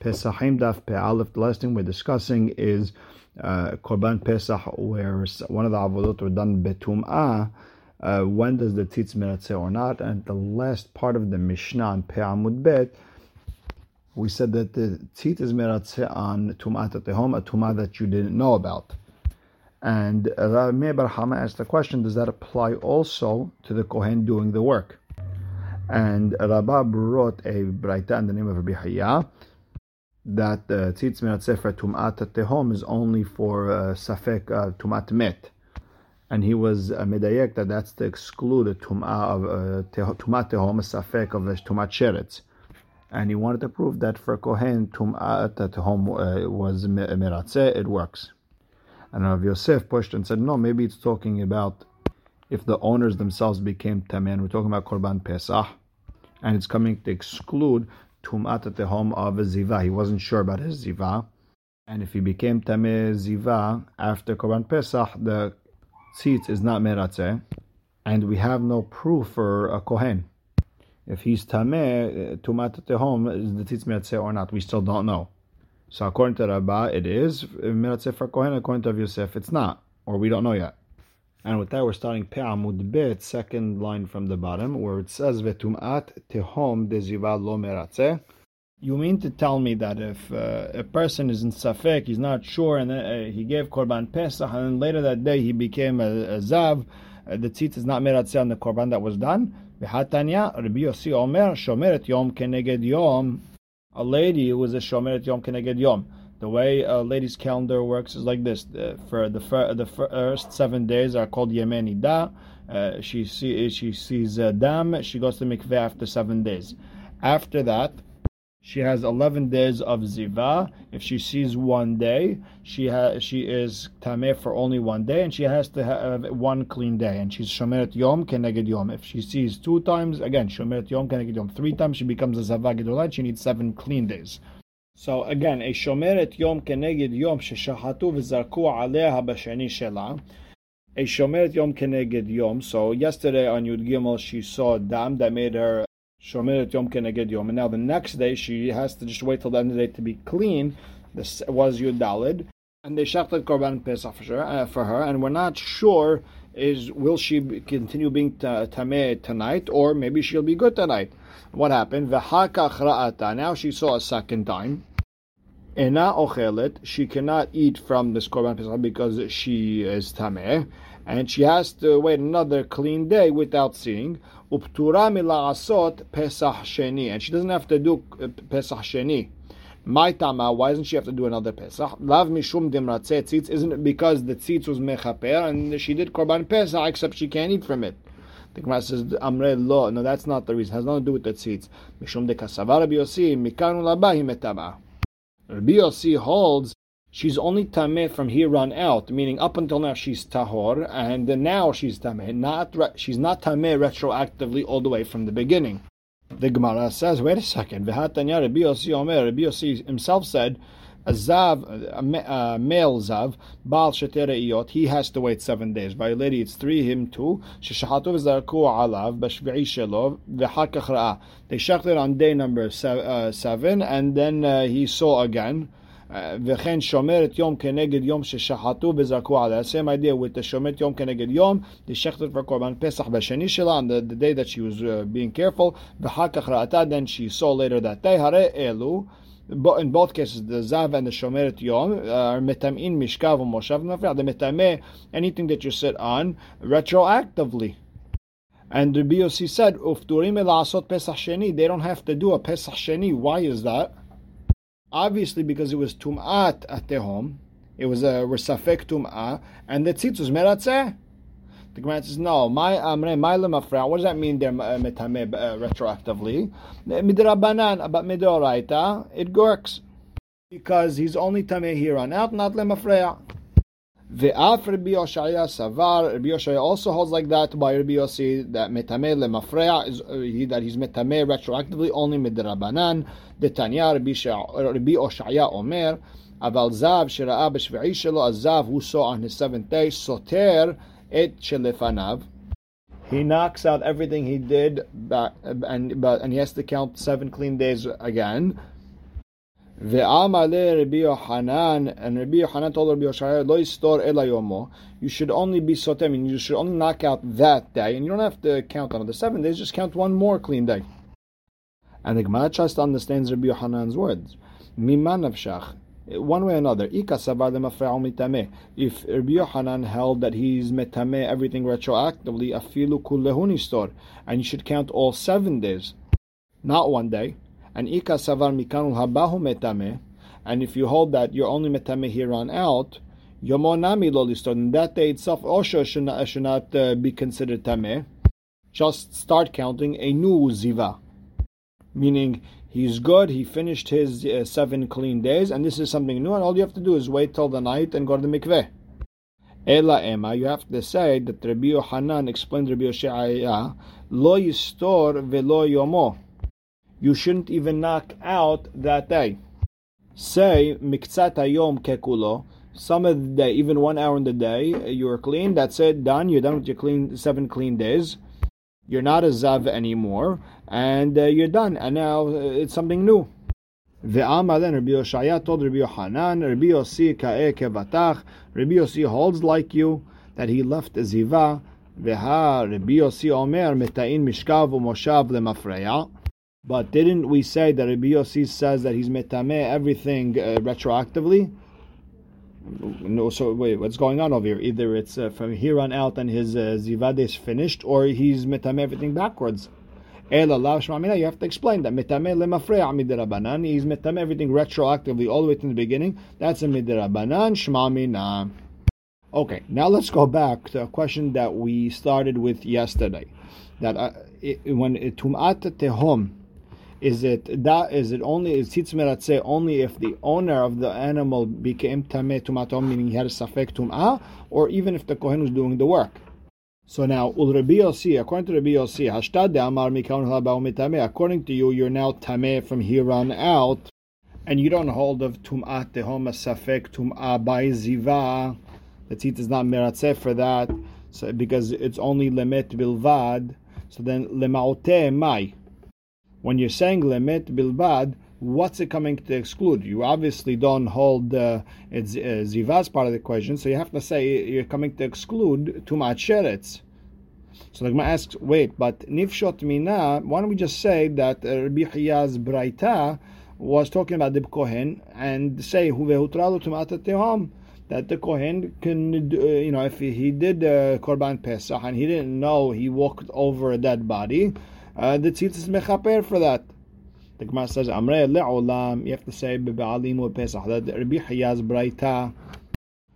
Pesachim Daf Pe'alef. The last thing we're discussing is uh, Korban Pesach, where one of the avodot were done betum'ah. Uh, when does the tzitz meratzeh or not? And the last part of the Mishnah on Pe'amud Bet, we said that the tzitz is meratzeh on tum'at tehom, a tum'ah that you didn't know about. And Rav Meir Bar Hama asked the question: Does that apply also to the kohen doing the work? And Rabbah brought a braita in the name of Rabbi Hayya that uh, tzitz mirat sefer tumat tehom is only for uh, safek uh, tumat met, and he was uh, medayek that that's to exclude a tumah of tumat tehom, a safek of the tumat sheretz, and he wanted to prove that for kohen tumat tehom was miratzeh, it works. And Rav Yosef pushed and said, no, maybe it's talking about if the owners themselves became tamen. We're talking about korban pesach, and it's coming to exclude tumat at the home of a ziva. He wasn't sure about his ziva, and if he became tameh ziva after korban pesach, the tzitz is not meratzeh, and we have no proof for a kohen. If he's tameh, uh, tumat at the home is the tzitz meratzeh or not? We still don't know. So according to Rabbah, it is meratzeh for kohen. According to Yosef, it's not, or we don't know yet. And with that, we're starting Pe'amud Bet, second line from the bottom, where it says Vetum'at tehom deziva lo meratzeh. You mean to tell me that if uh, a person is in Safek, he's not sure, and uh, he gave Korban Pesach, and then later that day he became a, a Zav, uh, the tzitz is not meratzeh on the Korban that was done? V'hatanya, Rabbi Yossi Omer, Shomeret Yom Keneged Yom. A lady who was a Shomeret Yom Keneged Yom the way a lady's calendar works is like this: for the fir- the first seven days are called Yemei Nidah. Uh, she see, she sees uh, dam. She goes to mikveh after seven days. After that, she has eleven days of ziva. If she sees one day, she she is tameh for only one day, and she has to have one clean day. And she's shomeret yom keneged yom. If she sees two times, again shomeret yom keneged yom. Three times, she becomes a zava gedolah. She needs seven clean days. So again, a shomeret yom keneged yom sheshahatu v'zarku aleha b'sheni shela. A shomeret yom keneged yom. So yesterday on Yud Gimel she saw dam that made her shomeret yom keneged yom, and now the next day she has to just wait till the end of the day to be clean. This was Yud Dalid, and they shachted korban pesach for her, uh, for her, and we're not sure is will she continue being tameh tonight, or maybe she'll be good tonight. What happened? Now she saw a second time. Ena ochelet, she cannot eat from this korban pesach because she is tameh, and she has to wait another clean day without seeing. Uptura mila'asot pesach sheni, and she doesn't have to do uh, pesach sheni. My tama, why doesn't she have to do another pesach? Lav mishum tzitz, isn't it because the tzitz was mechaper and she did korban pesach, except she can't eat from it? The Gemara says, Amre lo. No, that's not the reason. It has nothing to do with the tzitz. Mishum de kasavar biyosi, mikanu labahi metama. Rabbi Yossi holds she's only tameh from here on out, meaning up until now she's tahor, and now she's tameh. Not re- she's not tameh retroactively all the way from the beginning. The Gemara says, wait a second. V'hatanya Rabbi Yossi. Rabbi Yossi himself said, a zav, a, male zav, bal iyot, he has to wait seven days. By a lady, it's three, him two. Sheshachatu v'zarku alav, b'shvi'i shelo, v'hakach ra'ah. They shechted on day number uh, seven, and then uh, he saw again. וכן שומרת יום כנגד יום ששחטו וזרקו עליה. Same idea with the שומרת יום כנגד יום, the shechted for korban pesach בשני שלה, on the, the day that she was uh, being careful, ואחר כך ראתה, then she saw later that day, הרי אלו in both cases, the Zav and the Shomeret Yom uh, are metamin mishkav moshav nafil. The metameh, anything that you sit on, retroactively. And the BOC said, Ufturim elasot Pesach Sheni. They don't have to do a Pesach Sheni. Why is that? Obviously, because it was Tum'at at their home. It was a Resafek Tum'ah. And the tzitz was Meratzeh. The Gemara says, no, my amre my lemafra. What does that mean? They're uh, metame uh, retroactively. Midrabanan, but midoraita, it works because he's only tameh here on out, not lemafreya. Ve'af Rabbi Oshaya Savar. Rabbi Oshaya also holds like that by Rabbi that metame lemafreya is uh, he, that he's metame retroactively only midrabanan. The Tanya Rabbi Oshaya Omer. Aval zav shera'a b'shvi'i shelo azav who saw on his seventh day soter et shelefanav. He knocks out everything he did, and but and he has to count seven clean days again. Ve'amale Rabbi Yohanan, and Rabbi Yohanan told Rabbi Oshaya, Lo istor elayomo. You should only be sotem, and you should only knock out that day, and you don't have to count on the seven days, just count one more clean day. And the Gemara tries to understand Rabbi Yohanan's words. Miman nafshach. One way or another, if Rabbi Yohanan held that he's metame everything retroactively, afilu kulehuni store, and you should count all seven days, not one day. And ika savar habahu metame, and if you hold that you're only metame here on out, yomonami lo listor, that day itself also should not, should not uh, be considered tameh. Just start counting a new ziva, meaning He's good. He finished his uh, seven clean days, and this is something new. And all you have to do is wait till the night and go to the mikveh. Ela ema, you have to say that Rabbi Yohanan explained Rabbi Oshaya, lo yistor velo yomo. You shouldn't even knock out that day. Say miktzat hayom kekulo. Some of the day, even one hour in the day, you're clean. That's it. Done. You're done with your clean seven clean days. You're not a zav anymore, and uh, you're done. And now uh, it's something new. The Ve'ama then Rabbi Oshaya told Rabbi Yohanan, Rabbi Yossi ka'e kevatach. Rabbi Yossi holds like you that he left a ziva. Veha Rabbi Yossi omer meta'in mishkav u'moshav lemafreya. But didn't we say that Rabbi Yossi says that he's metameh everything uh, retroactively? No, so wait, what's going on over here? Either it's uh, from here on out and his uh, zivade is finished, or he's metam everything backwards. El You have to explain that metame lemafreya midirabanan. He's metam everything retroactively all the way to the beginning. That's a midirabanan shmamina. Okay, now let's go back to a question that we started with yesterday. That uh, it, when tumat tehom is it that is it only is titzmeratze only if the owner of the animal became tameh tumatom, meaning he had a safek tum'ah, or even if the kohen was doing the work. So now, ul Rabbi according to Rabbi Yossi, hashtad amar mikon According to you, you're now tameh from here on out, and you don't hold of tum'at tehom safek tum'ah by ziva. The tzitz is not meratzeh for that, so because it's only lemet bilvad. So then lemaute mai when you're saying limit bilbad, what's it coming to exclude? You obviously don't hold uh, it's uh, part of the equation, so you have to say you're coming to exclude tumat sheretz. So the Gemara asks, wait, but nifshot mina, why don't we just say that uh, Rabbi Hiya's braita was talking about the kohen and say huvehutralu tumat tehom that the kohen can, uh, you know, if he did uh, korban pesach and he didn't know he walked over a dead body uh, the tzitz is mechaper for that. The Gemara says, Amre le'olam, you have to say, be'alim pesach. That Rabbi Hiya's Braita,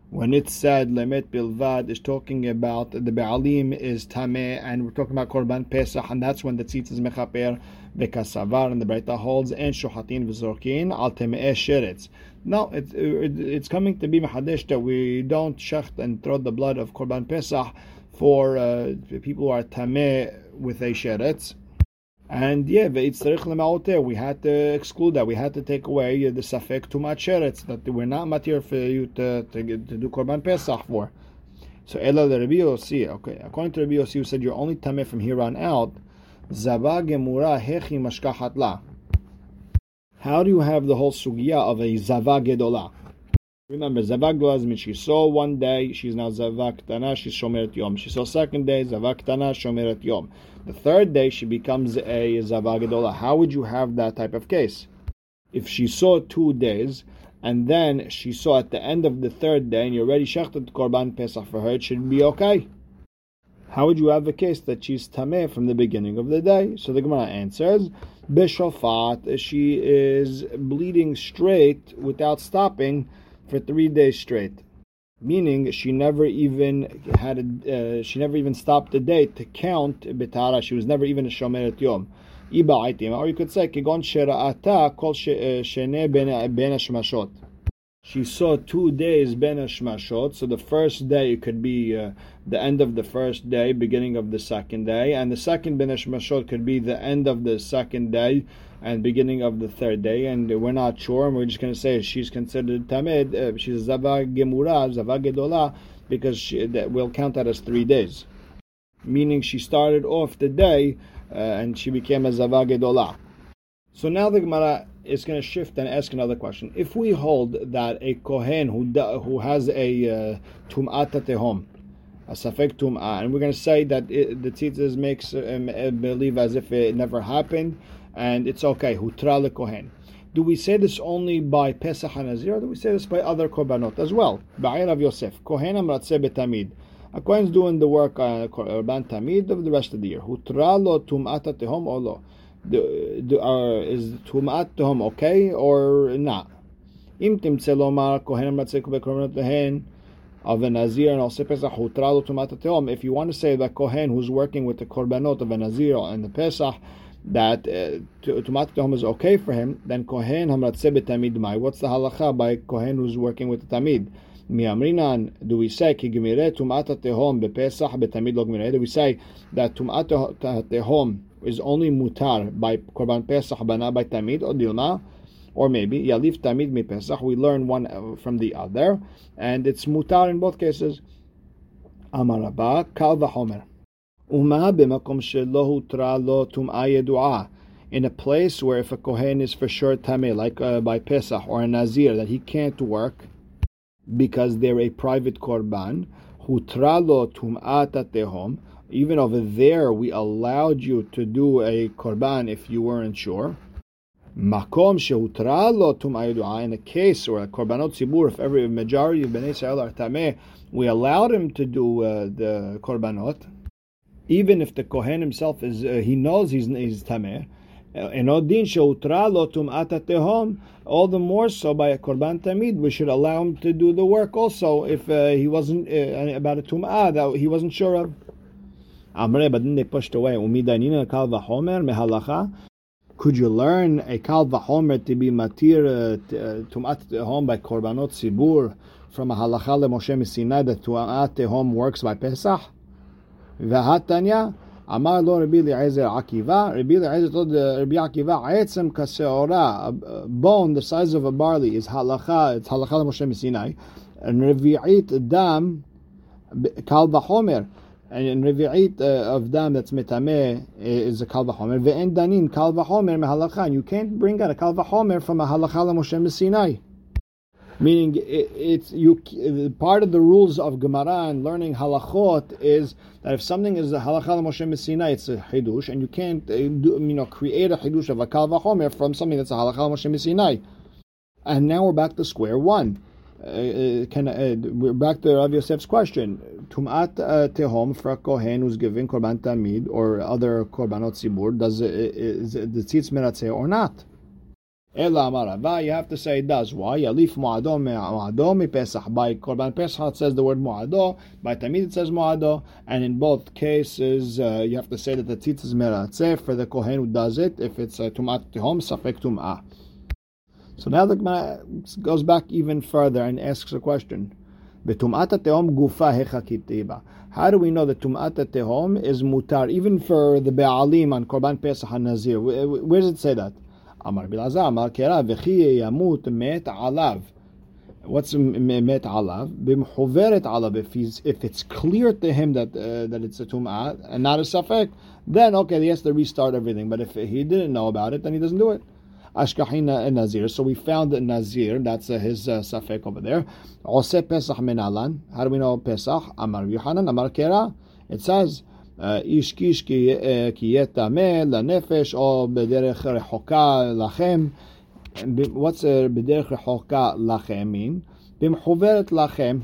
when it said lemet bilvad, is talking about the be'alim is tameh, and we're talking about korban pesach, and that's when the tzitz is mechaper, be'kasavar, and the Braita holds, and shohatin v'zorkin, al temeh sheretz. No, it, it, it's coming to be mahadesh that we don't shecht and throw the blood of korban pesach for uh, people who are tameh with a sheretz. And yeah, it's we had to exclude that. We had to take away uh, the safek to sheretz that we're not material for you to, to, to do korban pesach for. So Ella the Rabbi Yossi, okay, according to Rabbi Yossi, who said you're only tameh from here on out. Zava gemura hechi mashkachat la. How do you have the whole sugya of a zava gedola? Remember, Zavak means she saw one day, she's now Zavak Tana, she's Shomeret Yom. She saw second day, Zavak Tana, Shomeret Yom. The third day, she becomes a Zavak Gedola. How would you have that type of case? If she saw two days, and then she saw at the end of the third day, and you already shechted Korban Pesach for her, it should be okay. How would you have a case that she's tameh from the beginning of the day? So the Gemara answers, Bishofat, she is bleeding straight without stopping for three days straight. Meaning she never even had a, uh, she never even stopped the day to count betara. She was never even a shomeret yom. Or you could say kegon shera'ata kol uh, shene shmashot. She saw two days ben shmashot. So the first day could be uh, the end of the first day, beginning of the second day, and the second ben shmashot could be the end of the second day, and beginning of the third day, and we're not sure, and we're just going to say she's considered tamid, uh, she's zava gemura, zava gedola, because she, that will count that as three days. Meaning she started off the day, uh, and she became a zava gedola. So now the Gemara is going to shift and ask another question. If we hold that a kohen who who has a uh, tum'at tehom, a safek tum'ah, and we're going to say that it, the tzitzis makes uh, believe as if it never happened, and it's okay. Hutra le kohen. Do we say this only by Pesach Hanazir, or do we say this by other korbanot as well? Ba'ir of Yosef, kohen amratze betamid. A kohen's doing the work uh, korban tamid of the rest of the year. Hutra lo tum'at tehom or lo do, do, uh, is tumat tehom okay or not? Im timtze lomar kohen matzek bekorbanot lehen of a nazir and also pesach hutralo tumat. If you want to say that kohen who's working with the korbanot of a nazir and the pesach that uh, tumat tehom is okay for him, then kohen hamratze betamid mai. What's the halacha by kohen who's working with the tamid? Miamrinan, do we say ki gemire tumat tehom bepesach betamid lo gemire? Do we say that tumat tehom is only mutar by korban pesach bana by tamid or dilma, or maybe yalif tamid mi pesach. We learn one uh, from the other, and it's mutar in both cases. Amar Rabba kal In a place where if a kohen is for sure tameh, like uh, by Pesach or a nazir, that he can't work because they're a private korban, hutra lo tum'at tehom even over there, we allowed you to do a korban if you weren't sure. Makom in a case where a korbanot tzibur, if every majority of Bnei Israel are tameh, we allowed him to do uh, the korbanot, even if the kohen himself is uh, he knows he's he's tameh. And odin shehutra lo tehom, all the more so by a korban tamid, we should allow him to do the work also if uh, he wasn't uh, about a tum'ah that he wasn't sure of. Amre, but then they pushed away. Umidanina kal v'homer mehalacha. Could you learn a kal v'homer to be matir uh, uh, tumat tehom by korbanot sibur from a halacha le Moshe Sinai that tumat tehom works by Pesach? V'hatanya Amar lo Rabbi Eliezer Akiva. Rabbi Eliezer told uh, Akiva, "Aitzem kaseora, a bone the size of a barley is halacha. It's Moshe Sinai, and revi'it dam kal v'homer." and Revi'it uh, of dam that's mitameh is a kal v'chomer. Ve'en danin kal v'chomer mehalacha. You can't bring out a kal v'chomer from a halacha Moshe Sinai. Meaning, it, it's you. Part of the rules of Gemara and learning halachot is that if something is a halacha Moshe Sinai, it's a hidush, and you can't, uh, you know, create a hidush of a kal v'chomer from something that's a halacha Moshe Sinai. And now we're back to square one. Uh, uh, can uh, we're back to Rav Yosef's question. Tumat uh, tehom for a kohen who's giving korban tamid or other korbanot zibur. Does it, is the tzitz meratzeh or not? Ela amarava. You have to say it does. Why? Yalif muado muado mi pesach. By korban pesach it says the word muado. By tamid it says muado. And in both cases uh, you have to say that the tzitz is meratzeh for the kohen who does it. If it's uh, tumat tehom safek tumah. So now the Gemara goes back even further and asks a question. How do we know that Tum'at Tehom is mutar, even for the Be'alim on Korban Pesach and Nazir? Where does it say that? Amar Bilazar, Amar Kera, V'chi yamut met alav. What's met alav? B'mchoveret alav. If he's, if it's clear to him that uh, that it's a tum'at and not a safek, then okay, he has to restart everything. But if he didn't know about it, then he doesn't do it. Ashkahina and Nazir. So we found that Nazir, that's uh, his uh, safek over there. Ose Pesach Menalan. How do we know Pesach? Amar Yohanan, Amar Kera. It says, איש קיש כי יהיה טמא לנפש או בדרך רחוקה לכם. What's בדרך רחוקה לכם mean? במחוברת לכם.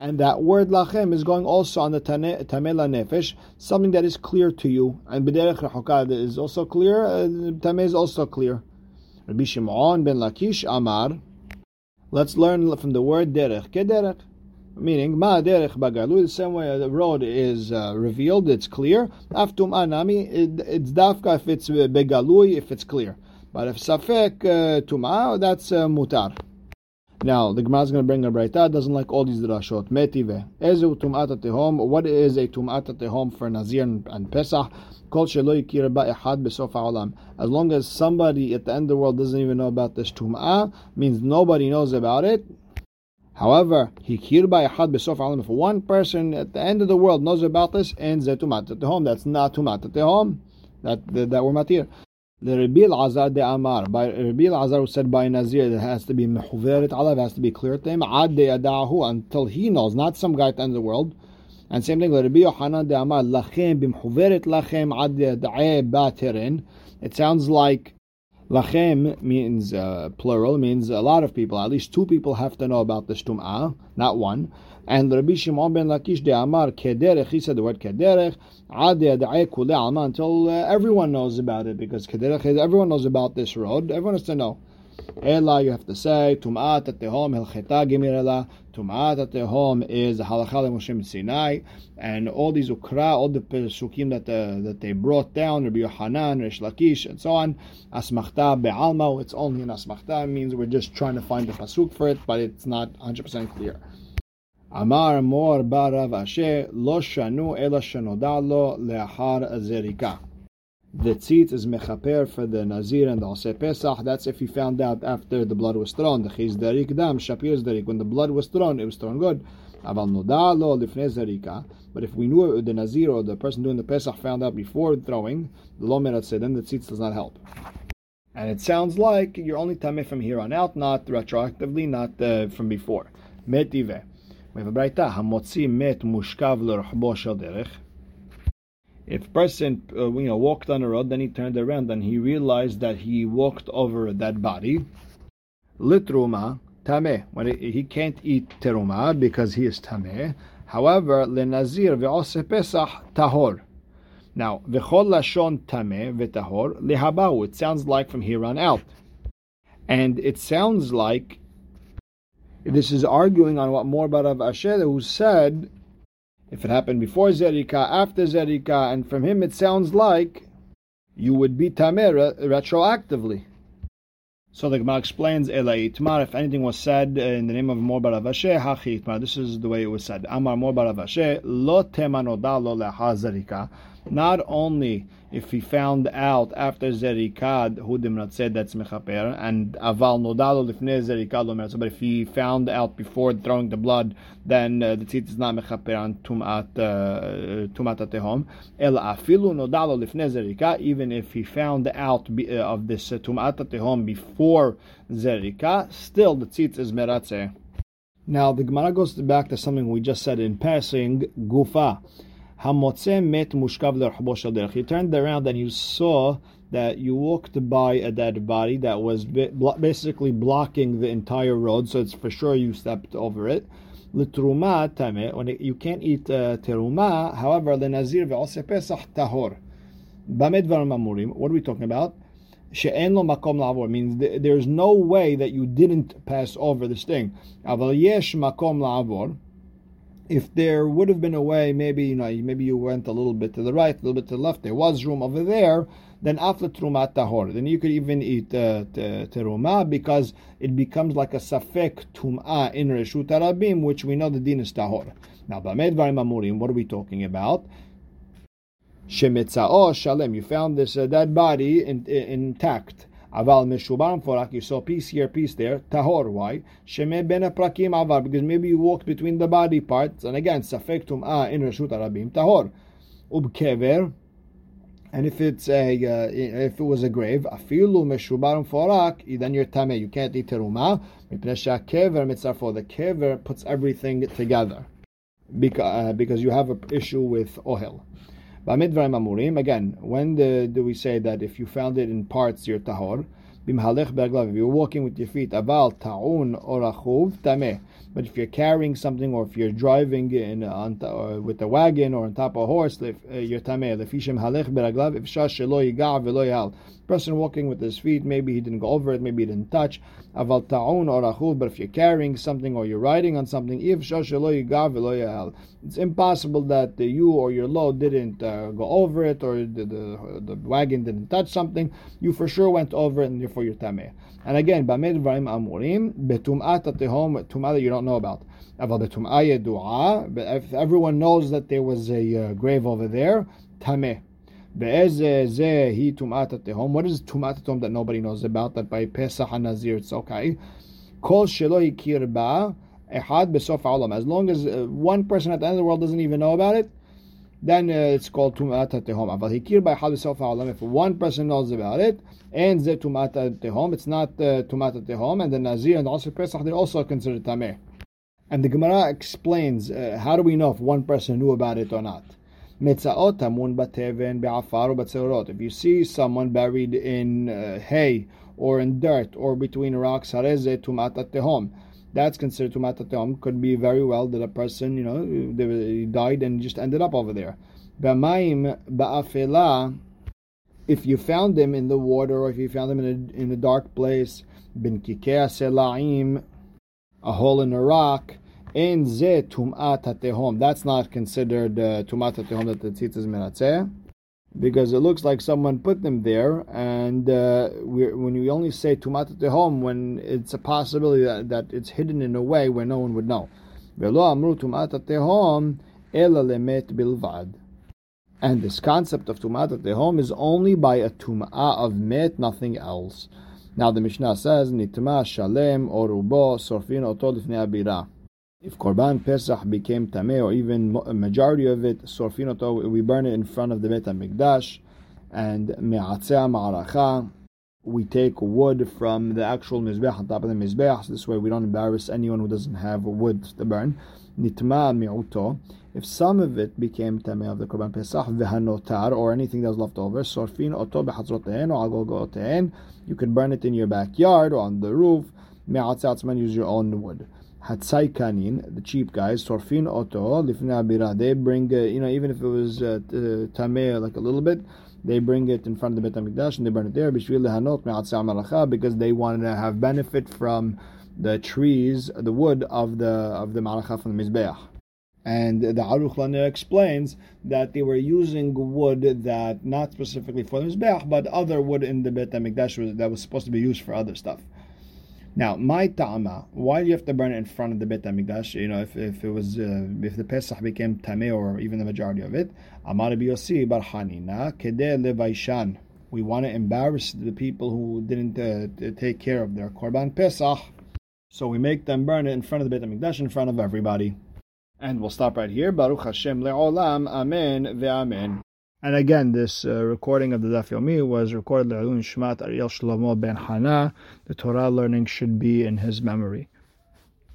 And that word lachem is going also on the tameh nefesh, something that is clear to you. And b'derech rechokah is also clear. Uh, tameh is also clear. Rabbi Shimon ben Lakish Amar. Let's learn from the word derech. Kederech. Meaning, ma derech bagalu, the same way the road is uh, revealed, it's clear. Aftum anami, it's dafka if it's begalui, if it's clear. But if safek uh, tuma, that's uh, mutar. Now, the Gemara is going to bring a brayta, doesn't like all these drashot. Metive. Ezu tumat tehom. What is a tumat tehom for Nazir and Pesach? As long as somebody at the end of the world doesn't even know about this tum'ah, means nobody knows about it. However, hikir ba'ehad besof alam. If one person at the end of the world knows about this, and zetumat tehom, that's not tumat tehom. That that, that we're matir. the Rabbi Azar de Amar, by Rabbi Azar who said by Nazir that has to be mechuveret alav, has to be clear to him, ad de adahu, until he knows, not some guy at the end of the world. And same thing, with Rabbi Yohanan de Amar, lachem bimchuveret lachem ad de baterin. It sounds like lachem means uh, plural, means a lot of people, at least two people have to know about this tum'ah, not one. And Rabbi Shimon ben Lakish de Amar kederech, he said the word kederech, until uh, everyone knows about it, because kederech, everyone knows about this road, everyone has to know. Ela, you have to say, Tum'at atehom helcheta gimirela. Tum'at atehom is halakha Moshe Sinai. And all these ukra, all the pesukim that, uh, that they brought down, Rabbi Yohanan, Rish Lakish, and so on. Asmachta be'alma, it's only an asmachta, means we're just trying to find the pasuk for it, but it's not 100% clear. Amar מור bar Rav Ashi lo shanu ela shanodalo lehar zerika. The tzitz is mechaper for the Nazir and the Oseh Pesach. That's if he found out after the blood was thrown. The chiz darik dam, shapir darik. When the blood was thrown, it was thrown good. Aval noda lo. But if we knew the Nazir or the person doing the Pesach found out before throwing, the lo merat then the tzitz does not help. And it sounds like you're only tameh from here on out, not retroactively, not uh, from before. Metive. We have a braita. Hamotzi met mushkav l'rochbo shel derech. If person uh, you know walked on a road, then he turned around and he realized that he walked over dead body. Litruma tameh. When he can't eat teruma because he is tameh. However, lenazir ve'oseh pesach tahor. Now, v'chol lashon tameh ve'tahor lehabau. It sounds like from here on out, and it sounds like this is arguing on what more about Rav Ashi, who said if it happened before Zerika, after Zerika, and from him it sounds like you would be Tamer retroactively. So the Gemara explains, Itmar, if anything was said uh, in the name of Mor bar Rav Ashi, Hachi. This is the way it was said. Amar Mor bar Rav Ashi, Lo Temanoda Lo Leha Not only if he found out after Zerikad who Dimrat said that's Mechaper, and Aval Nodalo Lifne Zerikad Lomer. So, but if he found out before throwing the blood, then uh, the tzit is not Mechaper on Tumat uh, Tumat Atehom. El Afilu Nodalo Lifne Zerika, even if he found out uh, of this uh, Tumat Atehom before Zerika, still the tzit is Meratze. Now the Gemara goes back to something we just said in passing, Gufa. Met You turned around and you saw that you walked by a dead body that was basically blocking the entire road, so it's for sure you stepped over it. L'truma tame, when you can't eat uh, teruma, however, the nazir ve'oseh pesach tahor. Bamed amurim, what are we talking about? She'en lo makom la'avor, means there's no way that you didn't pass over this thing. Aval yesh makom la'avor, if there would have been a way, maybe you know, maybe you went a little bit to the right, a little bit to the left, there was room over there, then after trumat tahor, then you could even eat uh, teruma because it becomes like a safek tum'ah in reshut arabim, which we know the din is tahor. Now, b'amed varim amurim, what are we talking about? Shemitzao shalem, you found this uh, dead body in, in, intact. Aval meshubar forak, you saw piece here, piece there. Tahor, why? Sheme ben prakim avar, because maybe you walked between the body parts, and again, safektum ah in Reshut Arabim, tahor. Ubkever, and if it's a uh, if it was a grave, afilu meshubar forak, then you're tame. You can't eat teruma. Mipnesha kever mitzarfo. The kever puts everything together, because uh, because you have an issue with ohel. Again, when the, do we say that if you found it in parts, you're tahor? If you're walking with your feet, aval ta'un or achuv tameh. But if you're carrying something or if you're driving in on, uh, with a wagon or on top of a horse, uh, you're tameh. Lefishim halech beraglav if shelo yigav. Person walking with his feet, maybe he didn't go over it, maybe he didn't touch. Aval ta'un or achuv. But if you're carrying something or you're riding on something, if shash shelo yigav velo yal. It's impossible that you or your load didn't uh, go over it or the, the, the wagon didn't touch something. You for sure went over it and therefore you're. And again, b'amid v'ayim amurim betum'at atehom tum'ah that you don't know about. Aval betum'ah du'a. But if everyone knows that there was a uh, grave over there, tameh. Be'eze ze hi tum'at atehom. What is tum'at atehom that nobody knows about? That by Pesach and Nazir it's okay. Kol shelo hikir ba. As long as uh, one person at the end of the world doesn't even know about it, then uh, it's called tumat tehom. But hikir by halisaf ha'olam. If one person knows about it, and ze tumat tehom, it's not uh, tumat tehom, and the nazir and also pesach they also considered tameh. And the Gemara explains uh, how do we know if one person knew about it or not. If you see someone buried in uh, hay or in dirt or between rocks, that's considered tumat tehom. Could be very well that a person, you know, they died and just ended up over there. If you found them in the water or if you found them in a, in a dark place, bin a hole in a rock, in ze tumat. That's not considered uh, tumat that the tzitz is meratzeh, because it looks like someone put them there, and uh, when we only say tumat hatehom, when it's a possibility that, that it's hidden in a way where no one would know. Velo amru tumat lemet bilvad. And this concept of tumat hatehom is only by a tum'ah of met, nothing else. Now the Mishnah says, Nitma shalem or rubo sorfin oto lifnei abira. If Korban Pesach became Tameh, or even majority of it, sorfin oto, we burn it in front of the Bet HaMikdash, and me'atzeh ma'aracha, we take wood from the actual mizbech on top of the mizbech. So this way, we don't embarrass anyone who doesn't have wood to burn. Nitma mi'uto. If some of it became tameh of the korban pesach v'hanotar or anything that was left over, sorfin oto b'chatzrotein or agolgotein, you can burn it in your backyard or on the roof. Me'atzatzman, use your own wood. Hatzai kanin, the cheap guys, sorfin oto lifnei abira. They bring, uh, you know, even if it was uh, tameh like a little bit, they bring it in front of the Bet HaMikdash and they burn it there because they wanted to have benefit from the trees, the wood of the of the malacha from the mizbeach. And the Aruch LaNer explains that they were using wood that not specifically for the mizbeach, but other wood in the Bet HaMikdash that was supposed to be used for other stuff. Now, my ta'ama, why do you have to burn it in front of the Bet HaMikdash? You know, if, if it was, uh, if the Pesach became tameh or even the majority of it, Amar. We want to embarrass the people who didn't uh, take care of their Korban Pesach. So we make them burn it in front of the Bet HaMikdash, in front of everybody. And we'll stop right here. Baruch Hashem le'olam, amen ve'amen. And again, this uh, recording of the Daf Yomi was recorded by Shmat Ariel Shlomo ben Hana. The Torah learning should be in his memory.